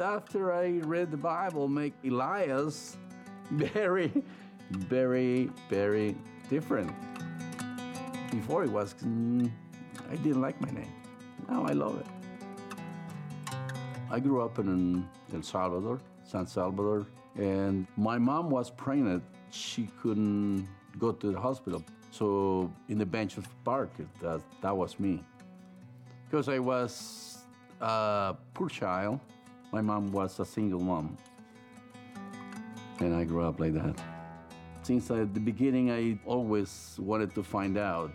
After I read the Bible, make Elias very, very, very different. Before it was, mm, I didn't like my name. Now I love it. I grew up in El Salvador, San Salvador, and my mom was pregnant. She couldn't go to the hospital. So in the bench of park, that, that was me. Because I was a poor child, my mom was a single mom. And I grew up like that. Since at the beginning, I always wanted to find out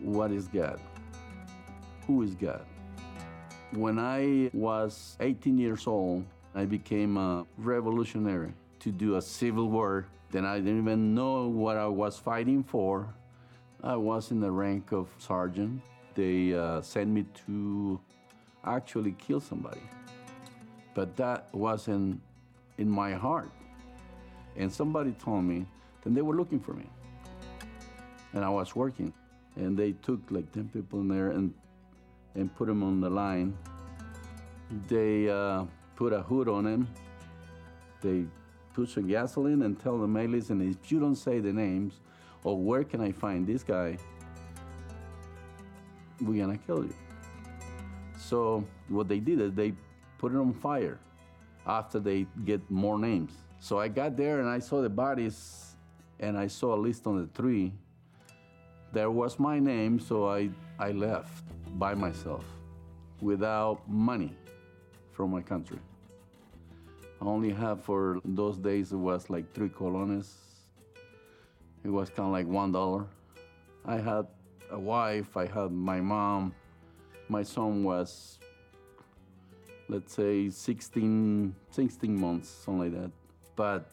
what is God? Who is God? When I was 18 years old, I became a revolutionary to do a civil war. Then I didn't even know what I was fighting for. I was in the rank of sergeant. They uh, sent me to actually kill somebody. But that wasn't in my heart. And somebody told me that they were looking for me. And I was working. And they took like 10 people in there and and put them on the line. They uh, put a hood on them. They put some gasoline and tell them, hey, listen, if you don't say the names or where can I find this guy, we're gonna kill you. So what they did is they put it on fire after they get more names. So I got there and I saw the bodies and I saw a list on the tree. There was my name, so I, I left by myself without money from my country. I only had for those days it was like three colones. It was kind of like one dollar. I had a wife, I had my mom. My son was, let's say, 16, 16 months, something like that. But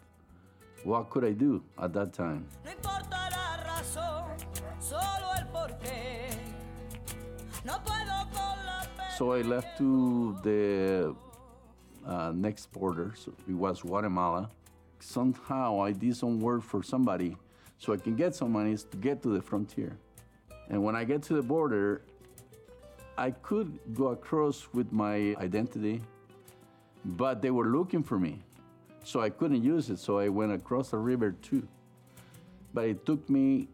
what could I do at that time? No importa la razón, solo el porqué. No puedo con la pena. So I left to the uh, next border. So it was Guatemala. Somehow I did some work for somebody so I can get some money to get to the frontier. And when I get to the border, I could go across with my identity, but they were looking for me. So I couldn't use it. So I went across the river too. But it took me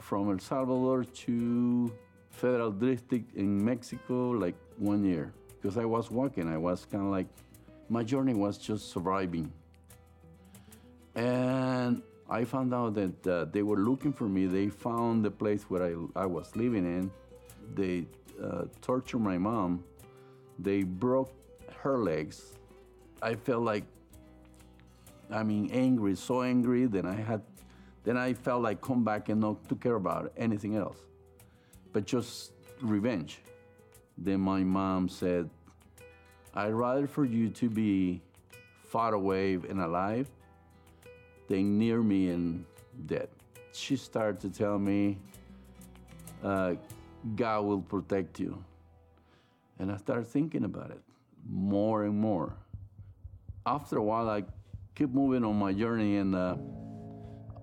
from El Salvador to Federal District in Mexico like one year because I was walking. I was kind of like, my journey was just surviving. And I found out that uh, they were looking for me. They found the place where I, I was living in. They uh, tortured my mom. They broke her legs. I felt like, I mean, angry, so angry. Then I had, then I felt like come back and not to care about anything else, but just revenge. Then my mom said, I'd rather for you to be far away and alive than near me and dead. She started to tell me, uh, God will protect you. And I started thinking about it more and more. After a while, I kept moving on my journey, and uh,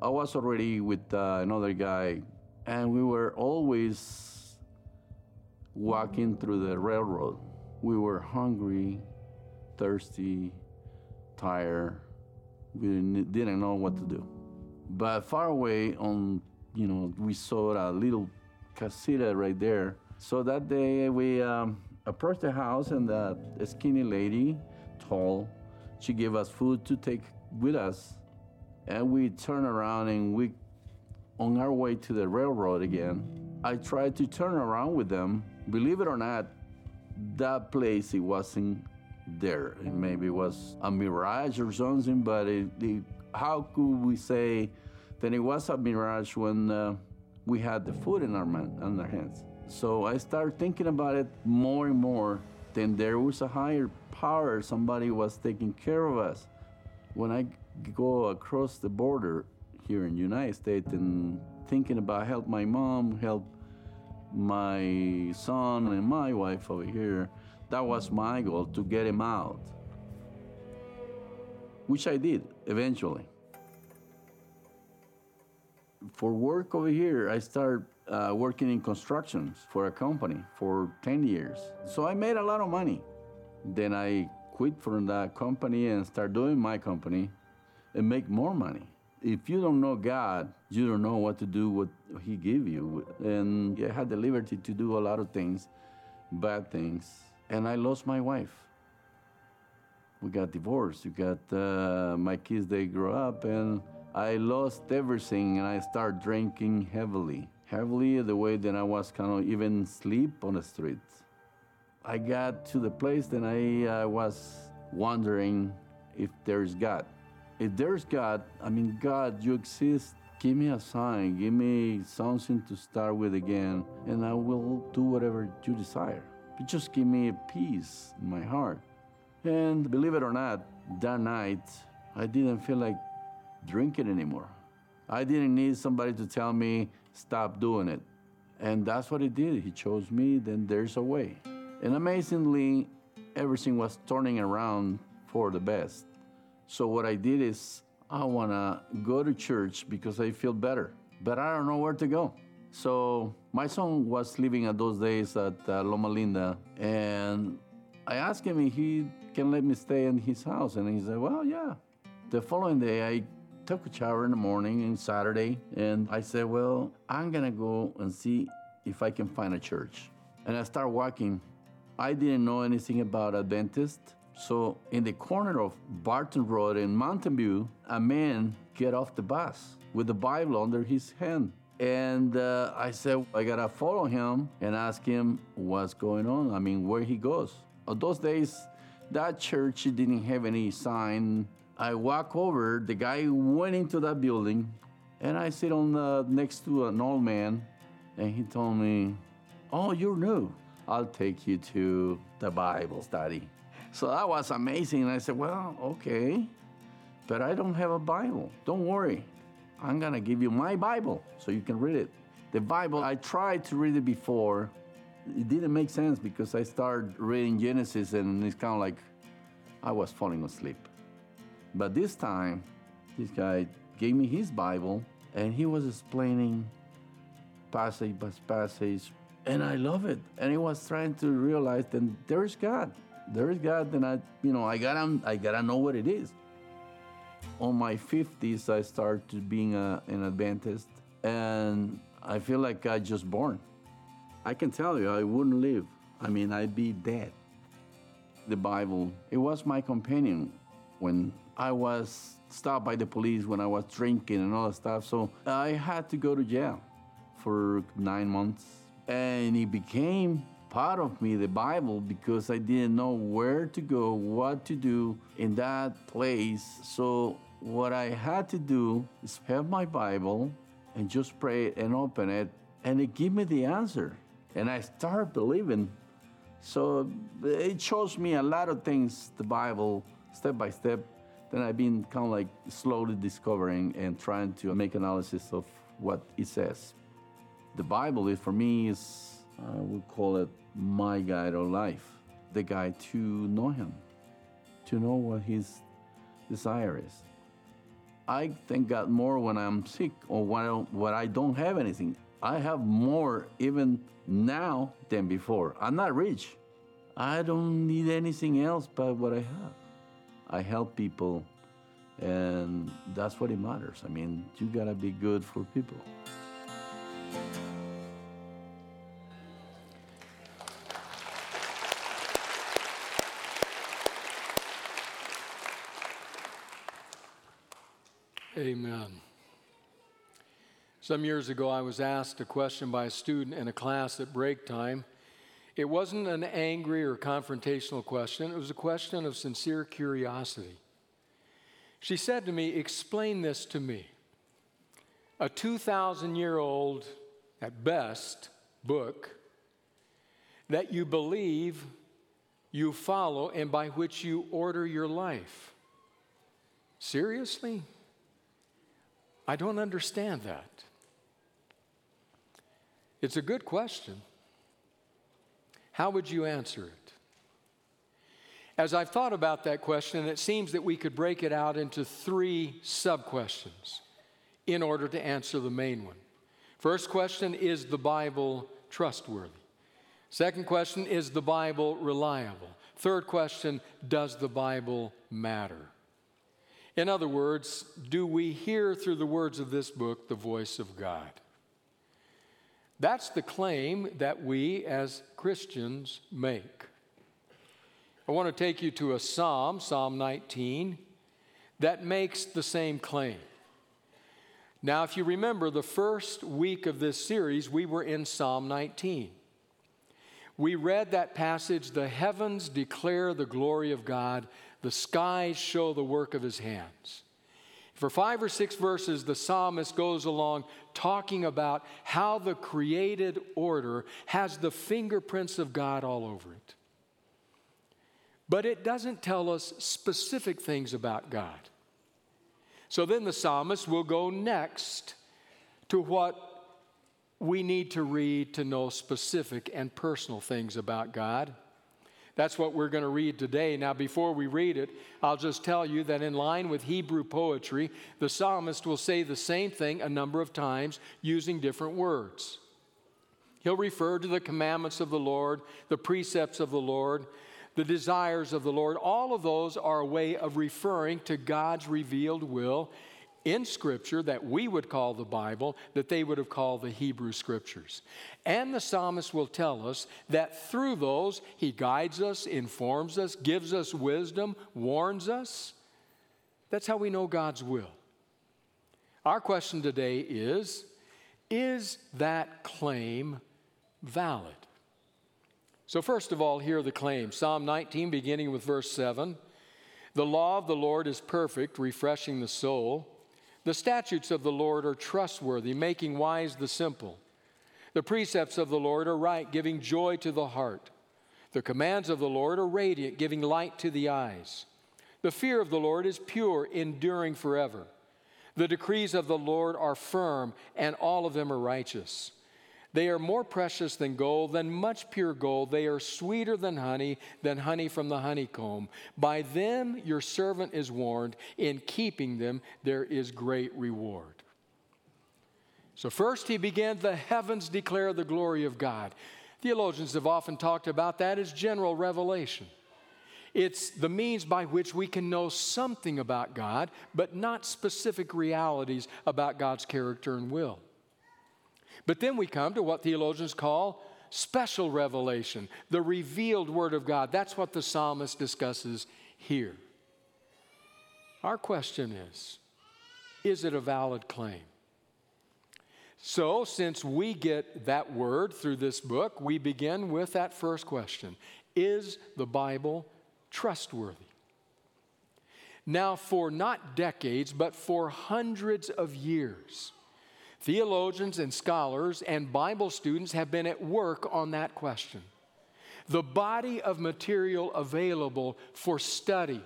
I was already with uh, another guy, and we were always walking through the railroad. We were hungry, thirsty, tired. We didn't didn't know what to do. But far away on, you know, we saw a little casita right there. So that day we um, approached the house and the skinny lady, tall, she gave us food to take with us. and we turn around and we, on our way to the railroad again, I tried to turn around with them. Believe it or not, that place it wasn't there. It maybe it was a mirage or something, but it, it, how could we say that it was a mirage when uh, we had the food in our man, in our hands? So I started thinking about it more and more. Then there was a higher power. Somebody was taking care of us. When I go across the border here in the United States and thinking about help my mom, help my son and my wife over here, that was my goal to get him out. Which I did eventually. For work over here, I started uh, working in constructions for a company for 10 years. So I made a lot of money. Then I quit from that company and start doing my company and make more money. If you don't know God, you don't know what to do what He give you. And I had the liberty to do a lot of things, bad things, and I lost my wife. We got divorced. We got uh, my kids. They grew up, and I lost everything, and I started drinking heavily, heavily the way that I was kind of even sleep on the streets. I got to the place that I uh, was wondering if there's God. If there's God, I mean, God, you exist. Give me a sign. Give me something to start with again, and I will do whatever you desire. But just give me a peace in my heart. And believe it or not, that night, I didn't feel like drinking anymore. I didn't need somebody to tell me, stop doing it. And that's what he did. He chose me, then there's a way. And amazingly, everything was turning around for the best. So what I did is, I want to go to church because I feel better, but I don't know where to go. So my son was living at those days at uh, Loma Linda, and I asked him if he can let me stay in his house, and he said, "Well, yeah." The following day, I took a shower in the morning and Saturday, and I said, "Well, I'm gonna go and see if I can find a church." And I start walking. I didn't know anything about Adventist, so in the corner of Barton Road in Mountain View, a man get off the bus with the Bible under his hand. And uh, I said, I gotta follow him and ask him what's going on. I mean, where he goes. On those days, that church didn't have any sign. I walk over, the guy went into that building, and I sit on uh, next to an old man, and he told me, Oh, you're new. I'll take you to the Bible study. So that was amazing. And I said, Well, okay, but I don't have a Bible. Don't worry. I'm gonna give you my Bible so you can read it. The Bible, I tried to read it before. It didn't make sense because I started reading Genesis and it's kind of like I was falling asleep. But this time, this guy gave me his Bible and he was explaining passage by passage, and I love it. And he was trying to realize that there is God. There is God, and I, you know, I gotta, I gotta know what it is on my 50s, I started being a, an Adventist, and I feel like I just born. I can tell you, I wouldn't live. I mean, I'd be dead. The Bible, it was my companion when I was stopped by the police when I was drinking and all that stuff. So I had to go to jail for nine months, and it became part of me, the Bible, because I didn't know where to go, what to do in that place. So, what I had to do is have my Bible and just pray it and open it, and it gave me the answer. And I started believing. So, it shows me a lot of things, the Bible, step by step. Then I've been kind of like slowly discovering and trying to make analysis of what it says. The Bible is for me is I would call it my guide of life, the guide to know Him, to know what His desire is. I thank God more when I'm sick or when I, when I don't have anything. I have more even now than before. I'm not rich. I don't need anything else but what I have. I help people, and that's what it matters. I mean, you gotta be good for people. Amen. Some years ago, I was asked a question by a student in a class at break time. It wasn't an angry or confrontational question, it was a question of sincere curiosity. She said to me, Explain this to me. A 2,000 year old, at best, book that you believe, you follow, and by which you order your life. Seriously? I don't understand that. It's a good question. How would you answer it? As I've thought about that question, it seems that we could break it out into three sub questions in order to answer the main one. First question Is the Bible trustworthy? Second question Is the Bible reliable? Third question Does the Bible matter? In other words, do we hear through the words of this book the voice of God? That's the claim that we as Christians make. I want to take you to a psalm, Psalm 19, that makes the same claim. Now, if you remember the first week of this series, we were in Psalm 19. We read that passage the heavens declare the glory of God, the skies show the work of his hands. For five or six verses, the psalmist goes along talking about how the created order has the fingerprints of God all over it. But it doesn't tell us specific things about God. So then the psalmist will go next to what we need to read to know specific and personal things about God. That's what we're going to read today. Now, before we read it, I'll just tell you that in line with Hebrew poetry, the psalmist will say the same thing a number of times using different words. He'll refer to the commandments of the Lord, the precepts of the Lord, the desires of the Lord. All of those are a way of referring to God's revealed will in Scripture that we would call the Bible, that they would have called the Hebrew Scriptures. And the psalmist will tell us that through those, he guides us, informs us, gives us wisdom, warns us. That's how we know God's will. Our question today is Is that claim valid? So, first of all, here are the claims Psalm 19, beginning with verse 7. The law of the Lord is perfect, refreshing the soul. The statutes of the Lord are trustworthy, making wise the simple. The precepts of the Lord are right, giving joy to the heart. The commands of the Lord are radiant, giving light to the eyes. The fear of the Lord is pure, enduring forever. The decrees of the Lord are firm, and all of them are righteous. They are more precious than gold, than much pure gold. They are sweeter than honey, than honey from the honeycomb. By them your servant is warned. In keeping them there is great reward. So, first he began, the heavens declare the glory of God. Theologians have often talked about that as general revelation. It's the means by which we can know something about God, but not specific realities about God's character and will. But then we come to what theologians call special revelation, the revealed Word of God. That's what the psalmist discusses here. Our question is Is it a valid claim? So, since we get that word through this book, we begin with that first question Is the Bible trustworthy? Now, for not decades, but for hundreds of years, Theologians and scholars and Bible students have been at work on that question. The body of material available for study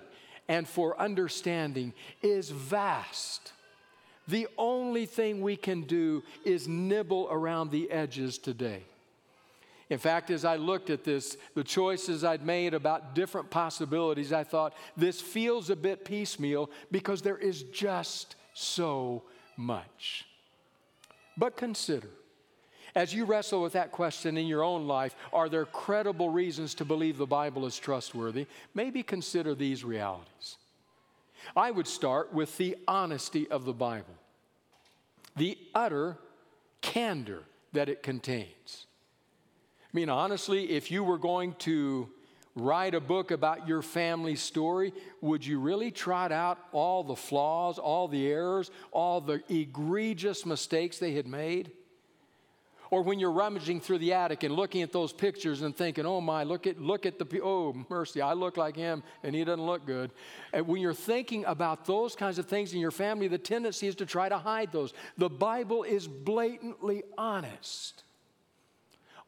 and for understanding is vast. The only thing we can do is nibble around the edges today. In fact, as I looked at this, the choices I'd made about different possibilities, I thought this feels a bit piecemeal because there is just so much. But consider, as you wrestle with that question in your own life, are there credible reasons to believe the Bible is trustworthy? Maybe consider these realities. I would start with the honesty of the Bible, the utter candor that it contains. I mean, honestly, if you were going to write a book about your family story, would you really trot out all the flaws, all the errors, all the egregious mistakes they had made? Or when you're rummaging through the attic and looking at those pictures and thinking, oh my, look at, look at the, oh mercy, I look like him and he doesn't look good. And when you're thinking about those kinds of things in your family, the tendency is to try to hide those. The Bible is blatantly honest.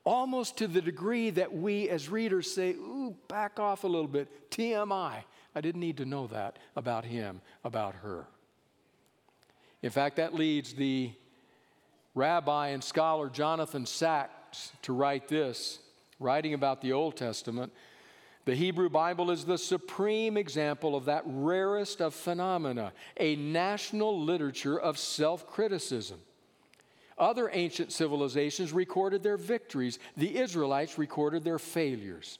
Almost to the degree that we as readers say, ooh, back off a little bit, TMI. I didn't need to know that about him, about her. In fact, that leads the rabbi and scholar Jonathan Sacks to write this, writing about the Old Testament. The Hebrew Bible is the supreme example of that rarest of phenomena, a national literature of self criticism. Other ancient civilizations recorded their victories, the Israelites recorded their failures.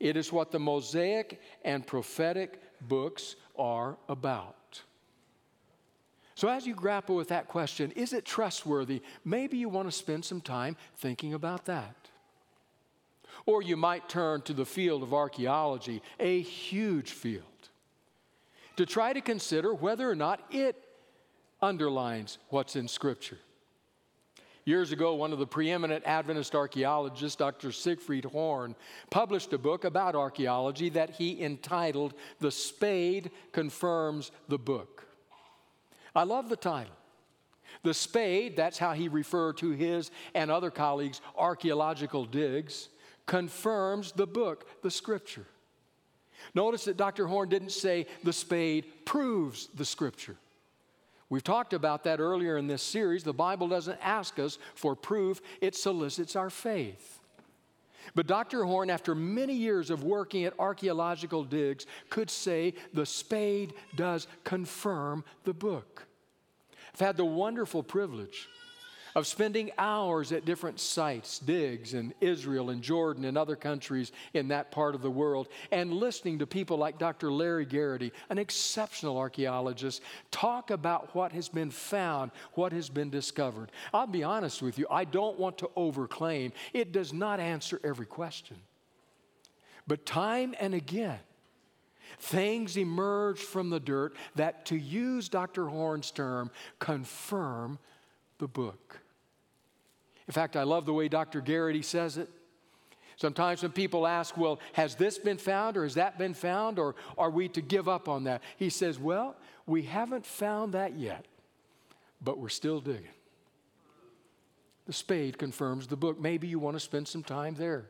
It is what the Mosaic and prophetic books are about. So, as you grapple with that question, is it trustworthy? Maybe you want to spend some time thinking about that. Or you might turn to the field of archaeology, a huge field, to try to consider whether or not it underlines what's in Scripture. Years ago, one of the preeminent Adventist archaeologists, Dr. Siegfried Horn, published a book about archaeology that he entitled The Spade Confirms the Book. I love the title. The spade, that's how he referred to his and other colleagues' archaeological digs, confirms the book, the scripture. Notice that Dr. Horn didn't say the spade proves the scripture. We've talked about that earlier in this series. The Bible doesn't ask us for proof, it solicits our faith. But Dr. Horn, after many years of working at archaeological digs, could say the spade does confirm the book. I've had the wonderful privilege of spending hours at different sites, digs in Israel and Jordan and other countries in that part of the world, and listening to people like Dr. Larry Geraty, an exceptional archaeologist, talk about what has been found, what has been discovered. I'll be honest with you, I don't want to overclaim. It does not answer every question. But time and again, things emerge from the dirt that, to use Dr. Horn's term, confirm the book. In fact, I love the way Dr. Geraty says it. Sometimes when people ask, well, has this been found or has that been found or are we to give up on that? He says, well, we haven't found that yet, but we're still digging. The spade confirms the book. Maybe you want to spend some time there.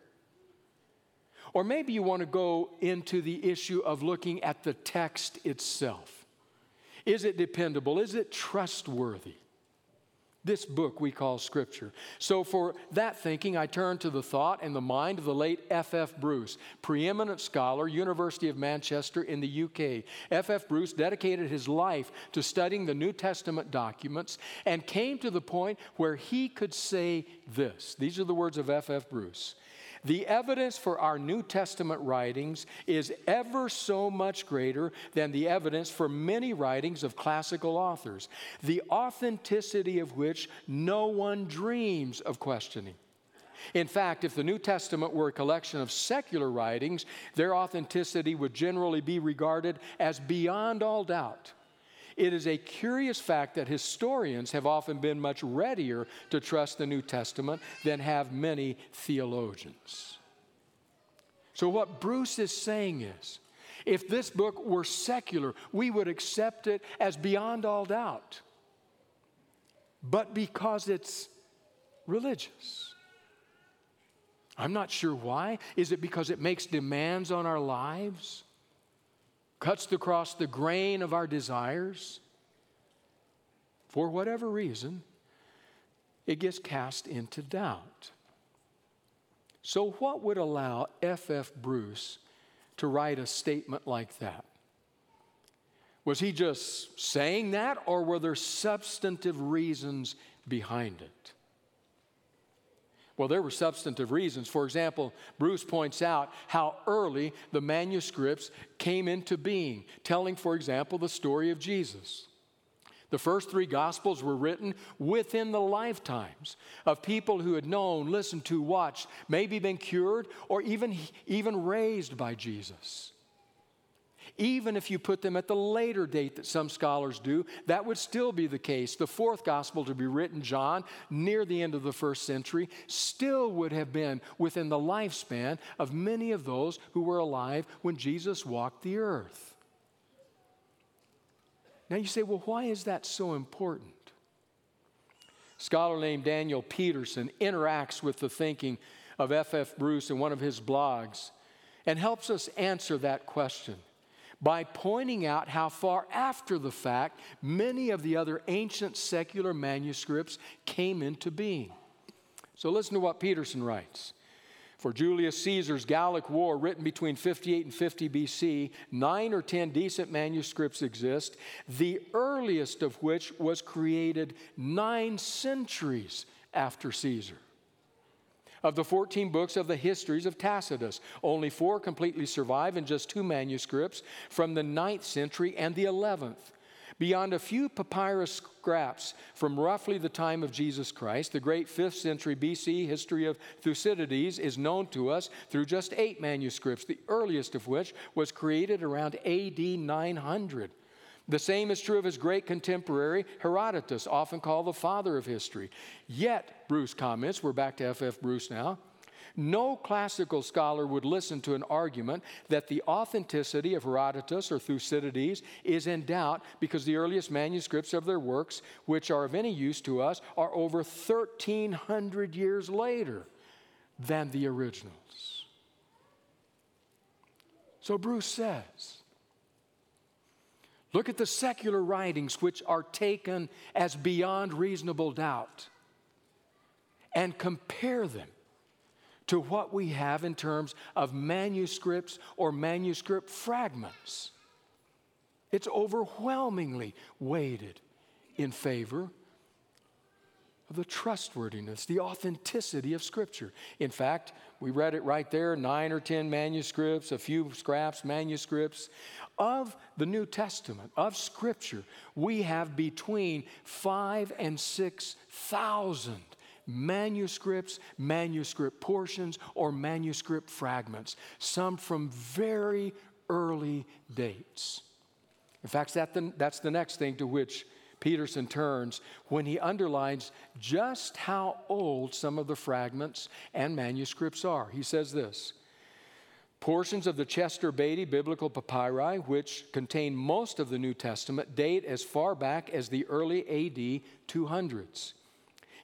Or maybe you want to go into the issue of looking at the text itself. Is it dependable? Is it trustworthy? This book we call Scripture. So, for that thinking, I turn to the thought and the mind of the late F.F. F. Bruce, preeminent scholar, University of Manchester in the UK. F.F. F. Bruce dedicated his life to studying the New Testament documents and came to the point where he could say this. These are the words of F.F. F. Bruce the evidence for our New Testament writings is ever so much greater than the evidence for many writings of classical authors, the authenticity of which no one dreams of questioning. In fact, if the New Testament were a collection of secular writings, their authenticity would generally be regarded as beyond all doubt. It is a curious fact that historians have often been much readier to trust the New Testament than have many theologians. So, what Bruce is saying is if this book were secular, we would accept it as beyond all doubt. But because it's religious, I'm not sure why. Is it because it makes demands on our lives? Cuts across the grain of our desires, for whatever reason, it gets cast into doubt. So, what would allow F.F. Bruce to write a statement like that? Was he just saying that, or were there substantive reasons behind it? Well, there were substantive reasons. For example, Bruce points out how early the manuscripts came into being, telling, for example, the story of Jesus. The first three Gospels were written within the lifetimes of people who had known, listened to, watched, maybe been cured, or even, even raised by Jesus. Even if you put them at the later date that some scholars do, that would still be the case. The fourth gospel to be written, John, near the end of the first century, still would have been within the lifespan of many of those who were alive when Jesus walked the earth. Now you say, well, why is that so important? A scholar named Daniel Peterson interacts with the thinking of F.F. Bruce in one of his blogs and helps us answer that question by pointing out how far after the fact many of the other ancient secular manuscripts came into being. So listen to what Peterson writes. For Julius Caesar's Gallic War, written between 58 and 50 BC, nine or ten decent manuscripts exist, the earliest of which was created nine centuries after Caesar. Of the 14 books of the histories of Tacitus, only four completely survive in just two manuscripts from the 9th century and the 11th. Beyond a few papyrus scraps from roughly the time of Jesus Christ, the great 5th century BC history of Thucydides is known to us through just eight manuscripts, the earliest of which was created around AD 900. The same is true of his great contemporary Herodotus, often called the father of history. Yet, Bruce comments, we're back to F.F. Bruce now. No classical scholar would listen to an argument that the authenticity of Herodotus or Thucydides is in doubt because the earliest manuscripts of their works, which are of any use to us, are over 1,300 years later than the originals. So Bruce says, Look at the secular writings which are taken as beyond reasonable doubt and compare them to what we have in terms of manuscripts or manuscript fragments. It's overwhelmingly weighted in favor of the trustworthiness, the authenticity of Scripture. In fact, we read it right there nine or ten manuscripts, a few scraps, manuscripts of the New Testament, of Scripture, we have between five and six thousand manuscripts, manuscript portions, or manuscript fragments, some from very early dates. In fact, that the, that's the next thing to which Peterson turns when he underlines just how old some of the fragments and manuscripts are. He says this Portions of the Chester Beatty biblical papyri, which contain most of the New Testament, date as far back as the early AD 200s.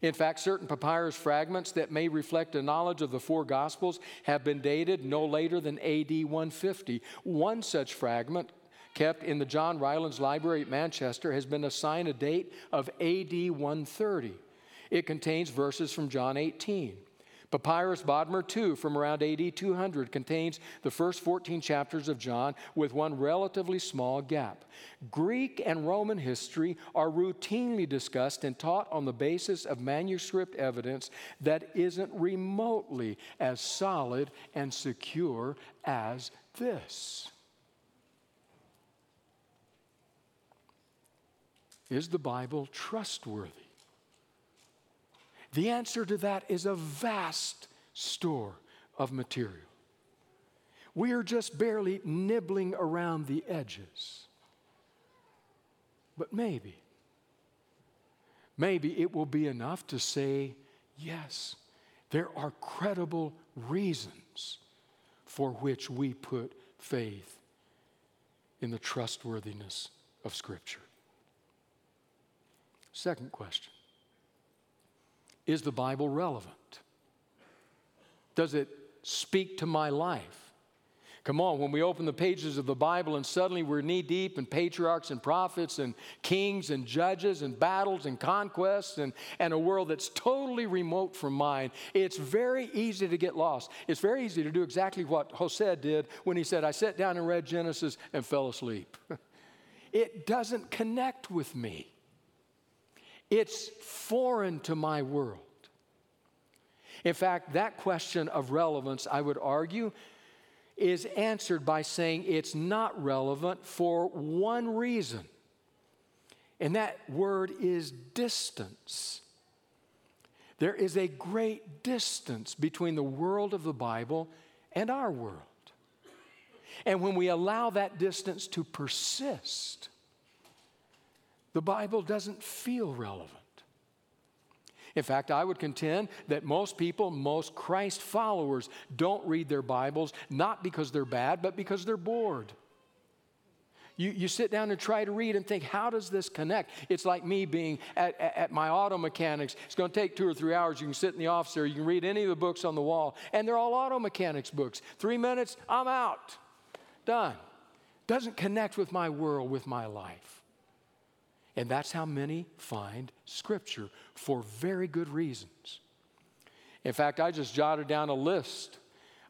In fact, certain papyrus fragments that may reflect a knowledge of the four Gospels have been dated no later than AD 150. One such fragment, kept in the John Rylands Library at Manchester, has been assigned a date of AD 130. It contains verses from John 18. Papyrus Bodmer II from around AD 200 contains the first 14 chapters of John with one relatively small gap. Greek and Roman history are routinely discussed and taught on the basis of manuscript evidence that isn't remotely as solid and secure as this. Is the Bible trustworthy? The answer to that is a vast store of material. We are just barely nibbling around the edges. But maybe, maybe it will be enough to say, yes, there are credible reasons for which we put faith in the trustworthiness of Scripture. Second question is the Bible relevant? Does it speak to my life? Come on, when we open the pages of the Bible and suddenly we're knee deep in patriarchs and prophets and kings and judges and battles and conquests and, and a world that's totally remote from mine, it's very easy to get lost. It's very easy to do exactly what Jose did when he said, I sat down and read Genesis and fell asleep. it doesn't connect with me. It's foreign to my world. In fact, that question of relevance, I would argue, is answered by saying it's not relevant for one reason And that word is distance. There is a great distance between the world of the Bible and our world. And when we allow that distance to persist, the Bible doesn't feel relevant. In fact, I would contend that most people, most Christ followers, don't read their Bibles not because they're bad, but because they're bored. You, you sit down and try to read and think, how does this connect? It's like me being at, at, at my auto mechanics. It's going to take two or three hours. You can sit in the office there, you can read any of the books on the wall, and they're all auto mechanics books. Three minutes, I'm out. Done. Doesn't connect with my world, with my life. And that's how many find Scripture for very good reasons. In fact, I just jotted down a list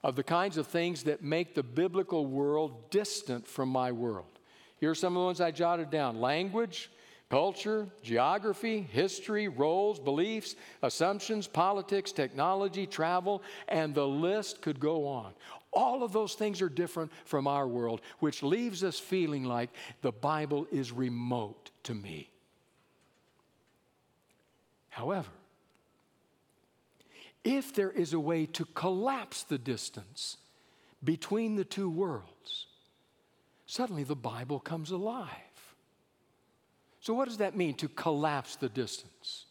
of the kinds of things that make the biblical world distant from my world. Here are some of the ones I jotted down language, culture, geography, history, roles, beliefs, assumptions, politics, technology, travel, and the list could go on. All of those things are different from our world, which leaves us feeling like the Bible is remote to me. However, if there is a way to collapse the distance between the two worlds, suddenly the Bible comes alive. So, what does that mean to collapse the distance?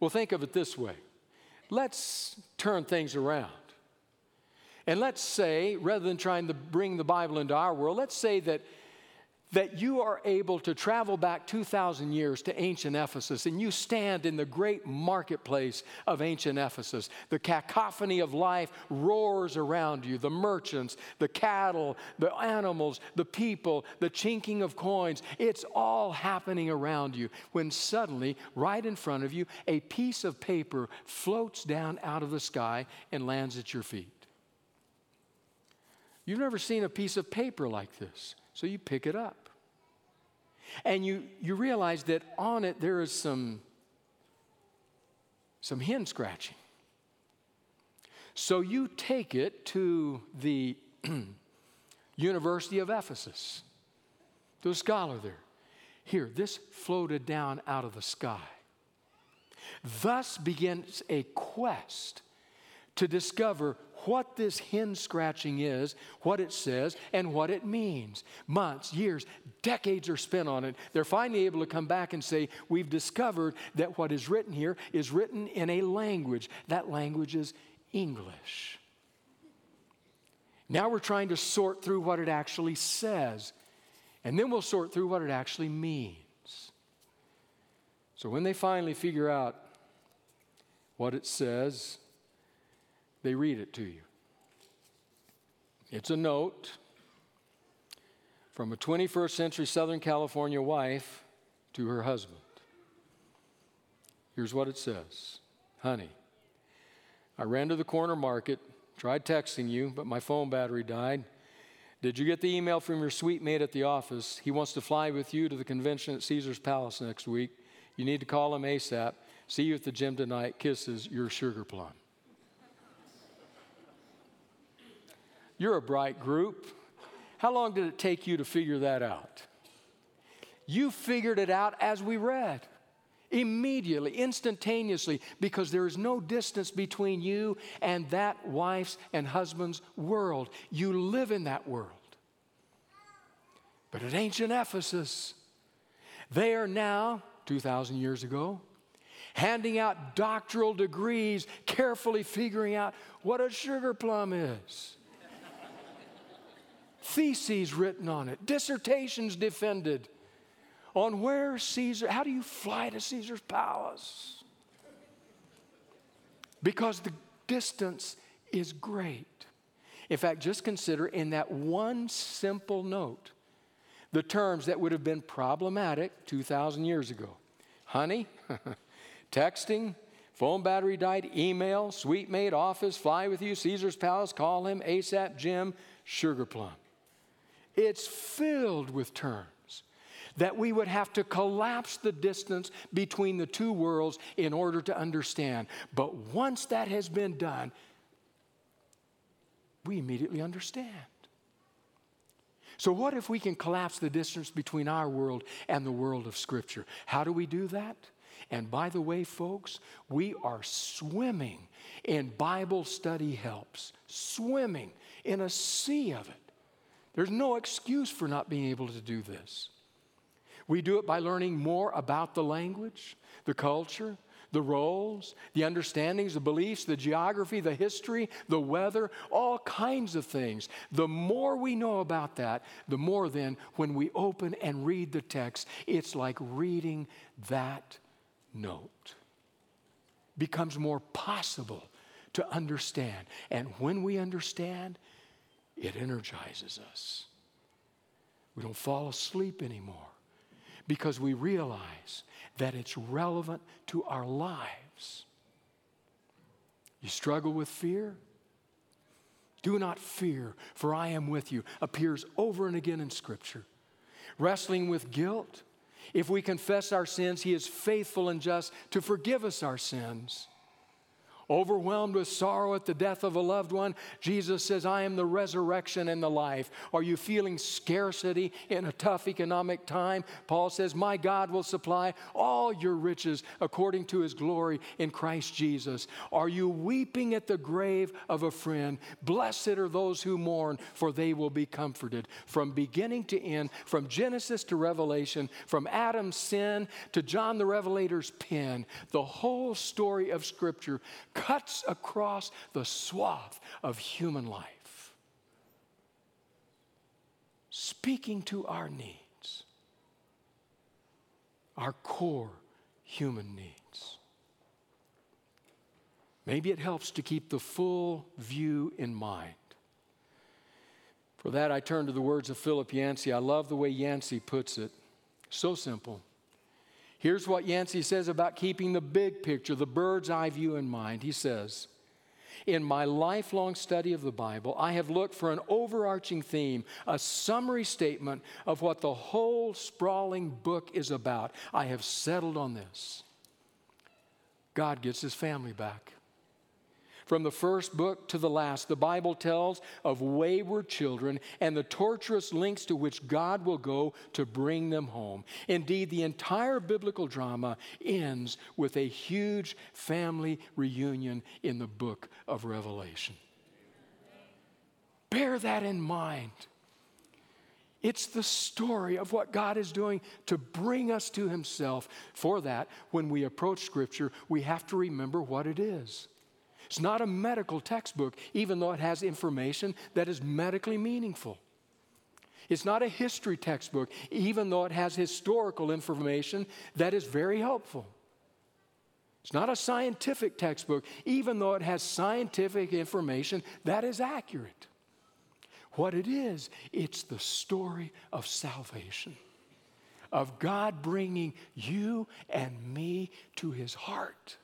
Well, think of it this way let's turn things around. And let's say, rather than trying to bring the Bible into our world, let's say that, that you are able to travel back 2,000 years to ancient Ephesus and you stand in the great marketplace of ancient Ephesus. The cacophony of life roars around you the merchants, the cattle, the animals, the people, the chinking of coins. It's all happening around you when suddenly, right in front of you, a piece of paper floats down out of the sky and lands at your feet. You've never seen a piece of paper like this, so you pick it up. And you, you realize that on it there is some, some hen scratching. So you take it to the University of Ephesus, to a scholar there. Here, this floated down out of the sky. Thus begins a quest to discover what this hen scratching is, what it says, and what it means. Months, years, decades are spent on it. They're finally able to come back and say, We've discovered that what is written here is written in a language. That language is English. Now we're trying to sort through what it actually says, and then we'll sort through what it actually means. So when they finally figure out what it says, they read it to you. It's a note from a 21st century Southern California wife to her husband. Here's what it says Honey, I ran to the corner market, tried texting you, but my phone battery died. Did you get the email from your sweet mate at the office? He wants to fly with you to the convention at Caesar's Palace next week. You need to call him ASAP. See you at the gym tonight. Kisses, your sugar plum. You're a bright group. How long did it take you to figure that out? You figured it out as we read. Immediately, instantaneously, because there is no distance between you and that wife's and husband's world. You live in that world. But at ancient Ephesus, they are now, 2,000 years ago, handing out doctoral degrees, carefully figuring out what a sugar plum is theses written on it, dissertations defended on where Caesar, how do you fly to Caesar's palace? Because the distance is great. In fact, just consider in that one simple note the terms that would have been problematic 2,000 years ago honey, texting, phone battery died, email, sweet mate, office, fly with you, Caesar's palace, call him, ASAP, gym, sugar plum. It's filled with terms that we would have to collapse the distance between the two worlds in order to understand. But once that has been done, we immediately understand. So, what if we can collapse the distance between our world and the world of Scripture? How do we do that? And by the way, folks, we are swimming in Bible study helps, swimming in a sea of it. There's no excuse for not being able to do this. We do it by learning more about the language, the culture, the roles, the understandings, the beliefs, the geography, the history, the weather, all kinds of things. The more we know about that, the more then when we open and read the text, it's like reading that note. Becomes more possible to understand. And when we understand, it energizes us. We don't fall asleep anymore because we realize that it's relevant to our lives. You struggle with fear? Do not fear, for I am with you, appears over and again in Scripture. Wrestling with guilt? If we confess our sins, He is faithful and just to forgive us our sins Overwhelmed with sorrow at the death of a loved one, Jesus says, I am the resurrection and the life. Are you feeling scarcity in a tough economic time? Paul says, My God will supply all your riches according to his glory in Christ Jesus. Are you weeping at the grave of a friend? Blessed are those who mourn, for they will be comforted. From beginning to end, from Genesis to Revelation, from Adam's sin to John the Revelator's pen, the whole story of Scripture cuts across the swath of human life, speaking to our needs, our core human needs. Maybe it helps to keep the full view in mind. For that, I turn to the words of Philip Yancey. I love the way Yancey puts it. So simple. Here's what Yancey says about keeping the big picture, the bird's eye view in mind. He says, in my lifelong study of the Bible, I have looked for an overarching theme, a summary statement of what the whole sprawling book is about. I have settled on this God gets his family back. From the first book to the last, the Bible tells of wayward children and the torturous lengths to which God will go to bring them home. Indeed, the entire biblical drama ends with a huge family reunion in the book of Revelation. Bear that in mind. It's the story of what God is doing to bring us to Himself. For that, when we approach Scripture, we have to remember what it is. It's not a medical textbook, even though it has information that is medically meaningful. It's not a history textbook, even though it has historical information that is very helpful. It's not a scientific textbook, even though it has scientific information that is accurate. What it is, it's the story of salvation, of God bringing you and me to his heart.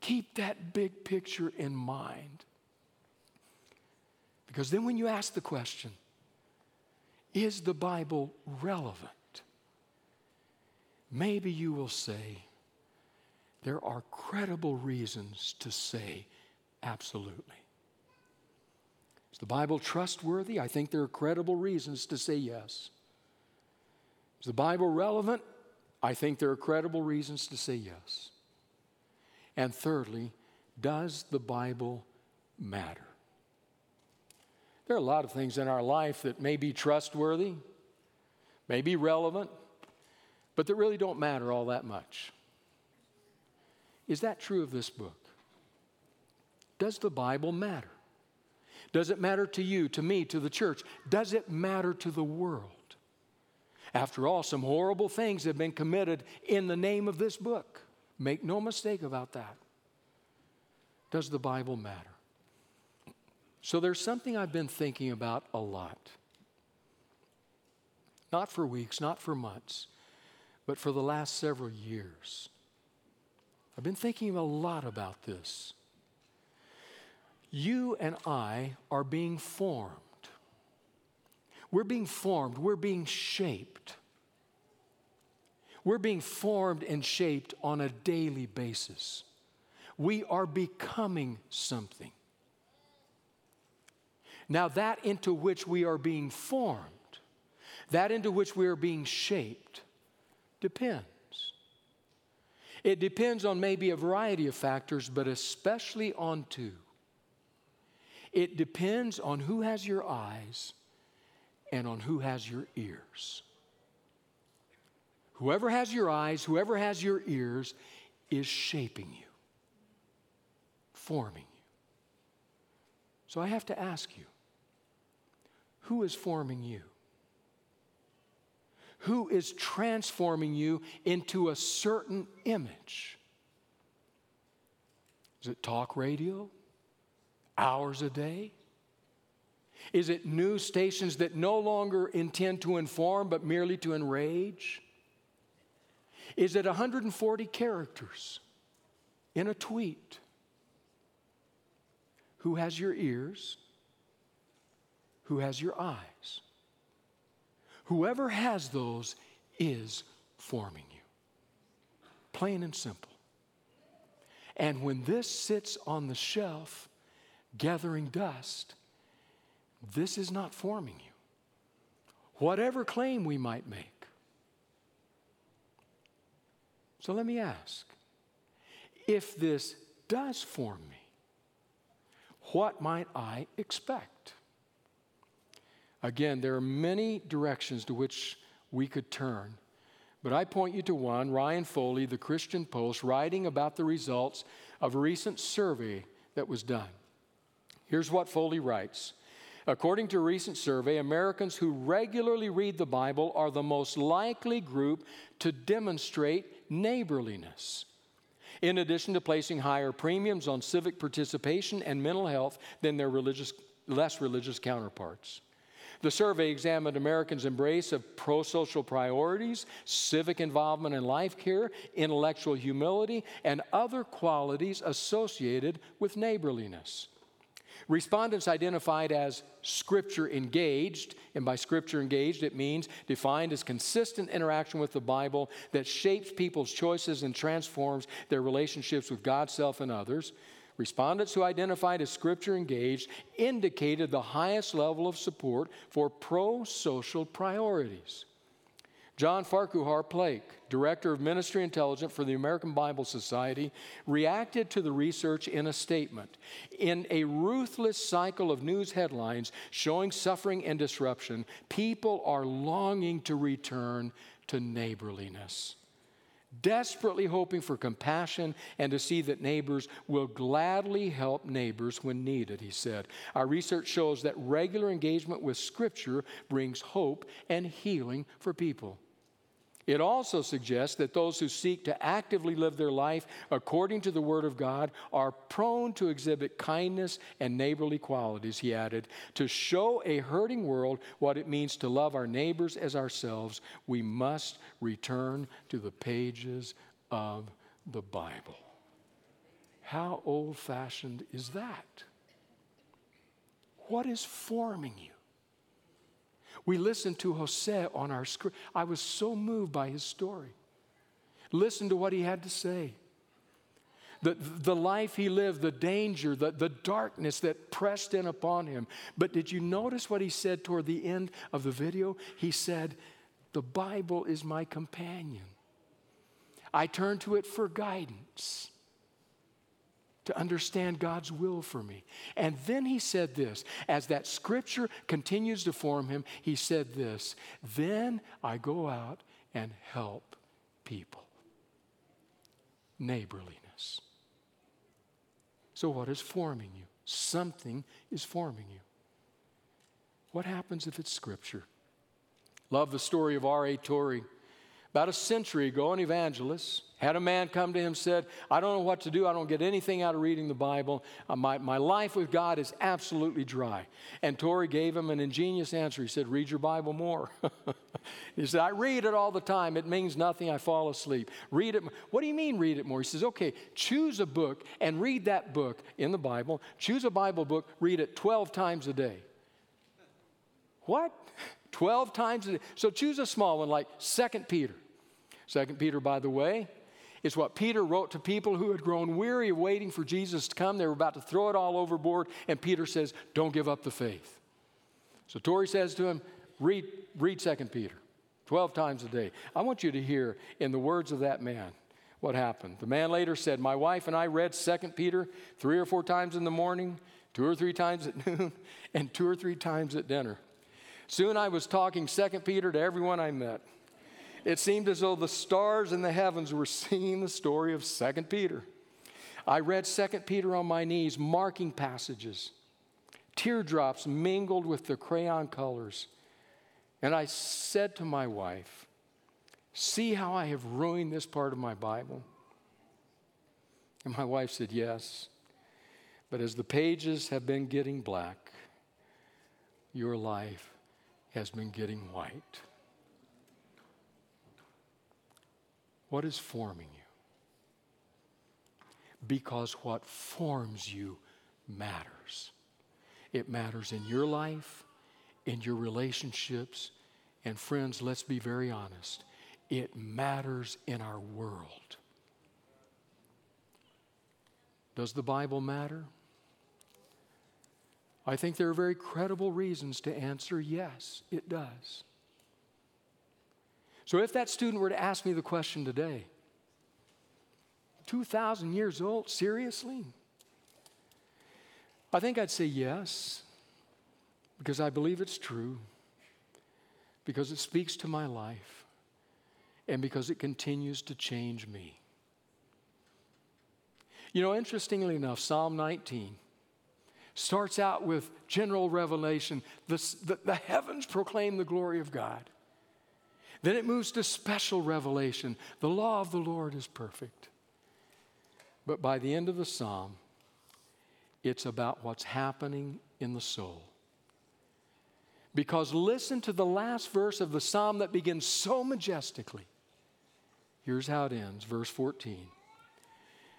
Keep that big picture in mind. Because then, when you ask the question, is the Bible relevant? Maybe you will say, there are credible reasons to say absolutely. Is the Bible trustworthy? I think there are credible reasons to say yes. Is the Bible relevant? I think there are credible reasons to say yes. And thirdly, does the Bible matter? There are a lot of things in our life that may be trustworthy, may be relevant, but that really don't matter all that much. Is that true of this book? Does the Bible matter? Does it matter to you, to me, to the church? Does it matter to the world? After all, some horrible things have been committed in the name of this book. Make no mistake about that. Does the Bible matter? So there's something I've been thinking about a lot. Not for weeks, not for months, but for the last several years. I've been thinking a lot about this. You and I are being formed. We're being formed, we're being shaped we're being formed and shaped on a daily basis. We are becoming something. Now, that into which we are being formed, that into which we are being shaped, depends. It depends on maybe a variety of factors, but especially on two. It depends on who has your eyes and on who has your ears. Whoever has your eyes, whoever has your ears, is shaping you, forming you. So I have to ask you who is forming you? Who is transforming you into a certain image? Is it talk radio? Hours a day? Is it news stations that no longer intend to inform but merely to enrage? Is it 140 characters in a tweet? Who has your ears? Who has your eyes? Whoever has those is forming you. Plain and simple. And when this sits on the shelf gathering dust, this is not forming you. Whatever claim we might make. So let me ask if this does form me, what might I expect? Again, there are many directions to which we could turn, but I point you to one Ryan Foley, the Christian Post, writing about the results of a recent survey that was done. Here's what Foley writes According to a recent survey, Americans who regularly read the Bible are the most likely group to demonstrate neighborliness. In addition to placing higher premiums on civic participation and mental health than their religious, less religious counterparts. The survey examined Americans' embrace of pro social priorities, civic involvement in life care, intellectual humility, and other qualities associated with neighborliness. Respondents identified as scripture engaged, and by scripture engaged, it means defined as consistent interaction with the Bible that shapes people's choices and transforms their relationships with God, self, and others. Respondents who identified as scripture engaged indicated the highest level of support for pro social priorities. John Farquhar Plake, Director of Ministry Intelligence for the American Bible Society, reacted to the research in a statement. In a ruthless cycle of news headlines showing suffering and disruption, people are longing to return to neighborliness desperately hoping for compassion and to see that neighbors will gladly help neighbors when needed, he said. Our research shows that regular engagement with Scripture brings hope and healing for people. It also suggests that those who seek to actively live their life according to the Word of God are prone to exhibit kindness and neighborly qualities, he added. To show a hurting world what it means to love our neighbors as ourselves, we must return to the pages of the Bible. How old fashioned is that? What is forming you? We listened to Jose on our screen. I was so moved by his story. Listen to what he had to say. The, the life he lived, the danger, the, the darkness that pressed in upon him. But did you notice what he said toward the end of the video? He said, The Bible is my companion. I turn to it for guidance to understand God's will for me. And then he said this as that scripture continues to form him, he said this then I go out and help people. Neighborliness. So, what is forming you? Something is forming you. What happens if it's scripture? Love the story of R.A. Torrey. About a century ago, an evangelist had a man come to him said, I don't know what to do. I don't get anything out of reading the Bible. Uh, my, my life with God is absolutely dry. And Torrey gave him an ingenious answer. He said, Read your Bible more. he said, I read it all the time. It means nothing. I fall asleep. Read it. What do you mean, read it more? He says, Okay, choose a book and read that book in the Bible. Choose a Bible book, read it 12 times a day. What? 12 times a day. So choose a small one like Second Peter. Second Peter, by the way, is what Peter wrote to people who had grown weary of waiting for Jesus to come. They were about to throw it all overboard, and Peter says, Don't give up the faith. So Torrey says to him, read, read 2 Peter 12 times a day. I want you to hear in the words of that man what happened. The man later said, My wife and I read 2 Peter three or four times in the morning, two or three times at noon, and two or three times at dinner. Soon I was talking 2 Peter to everyone I met. It seemed as though the stars in the heavens were singing the story of 2 Peter. I read 2 Peter on my knees, marking passages. Teardrops mingled with the crayon colors. And I said to my wife, See how I have ruined this part of my Bible? And my wife said, Yes. But as the pages have been getting black, your life has been getting white. What is forming you? Because what forms you matters. It matters in your life, in your relationships, and friends, let's be very honest, it matters in our world. Does the Bible matter? I think there are very credible reasons to answer yes, it does. So if that student were to ask me the question today, 2,000 years old, seriously? I think I'd say yes, because I believe it's true, because it speaks to my life, and because it continues to change me. You know, interestingly enough, Psalm 19 starts out with general revelation. The, the, the, heavens proclaim the glory of God. Then it moves to special revelation. The law of the Lord is perfect. But by the end of the psalm, it's about what's happening in the soul. Because listen to the last verse of the psalm that begins so majestically. Here's how it ends, verse 14.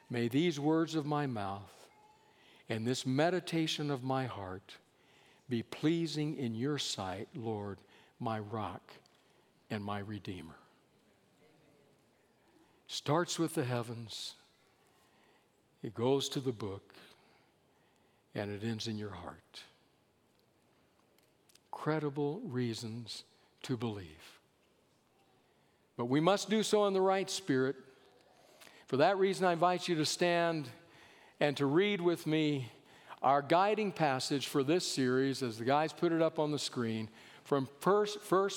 May these words of my mouth and this meditation of my heart be pleasing in your sight, Lord, my rock and my redeemer. Starts with the heavens, it goes to the book, and it ends in your heart. Credible reasons to believe. But we must do so in the right spirit. For that reason, I invite you to stand and to read with me our guiding passage for this series, as the guys put it up on the screen, from 1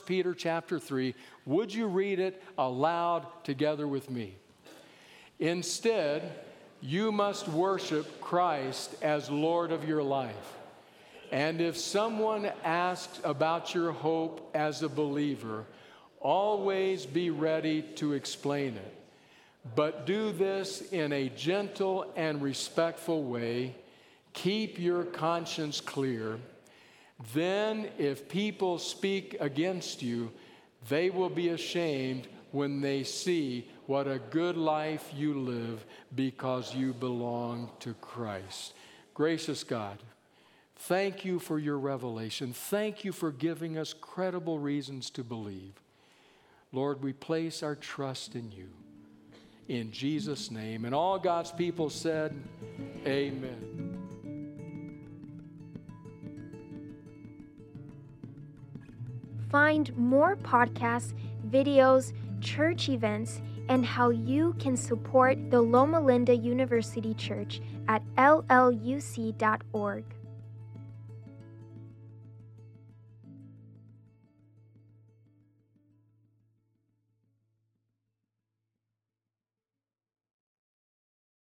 Peter chapter 3. Would you read it aloud together with me? Instead, you must worship Christ as Lord of your life. And if someone asks about your hope as a believer, always be ready to explain it. But do this in a gentle and respectful way. Keep your conscience clear. Then, if people speak against you, they will be ashamed when they see what a good life you live because you belong to Christ. Gracious God, thank you for your revelation. Thank you for giving us credible reasons to believe. Lord, we place our trust in you. In Jesus' name. And all God's people said, Amen. Find more podcasts, videos, church events, and how you can support the Loma Linda University Church at lluc.org.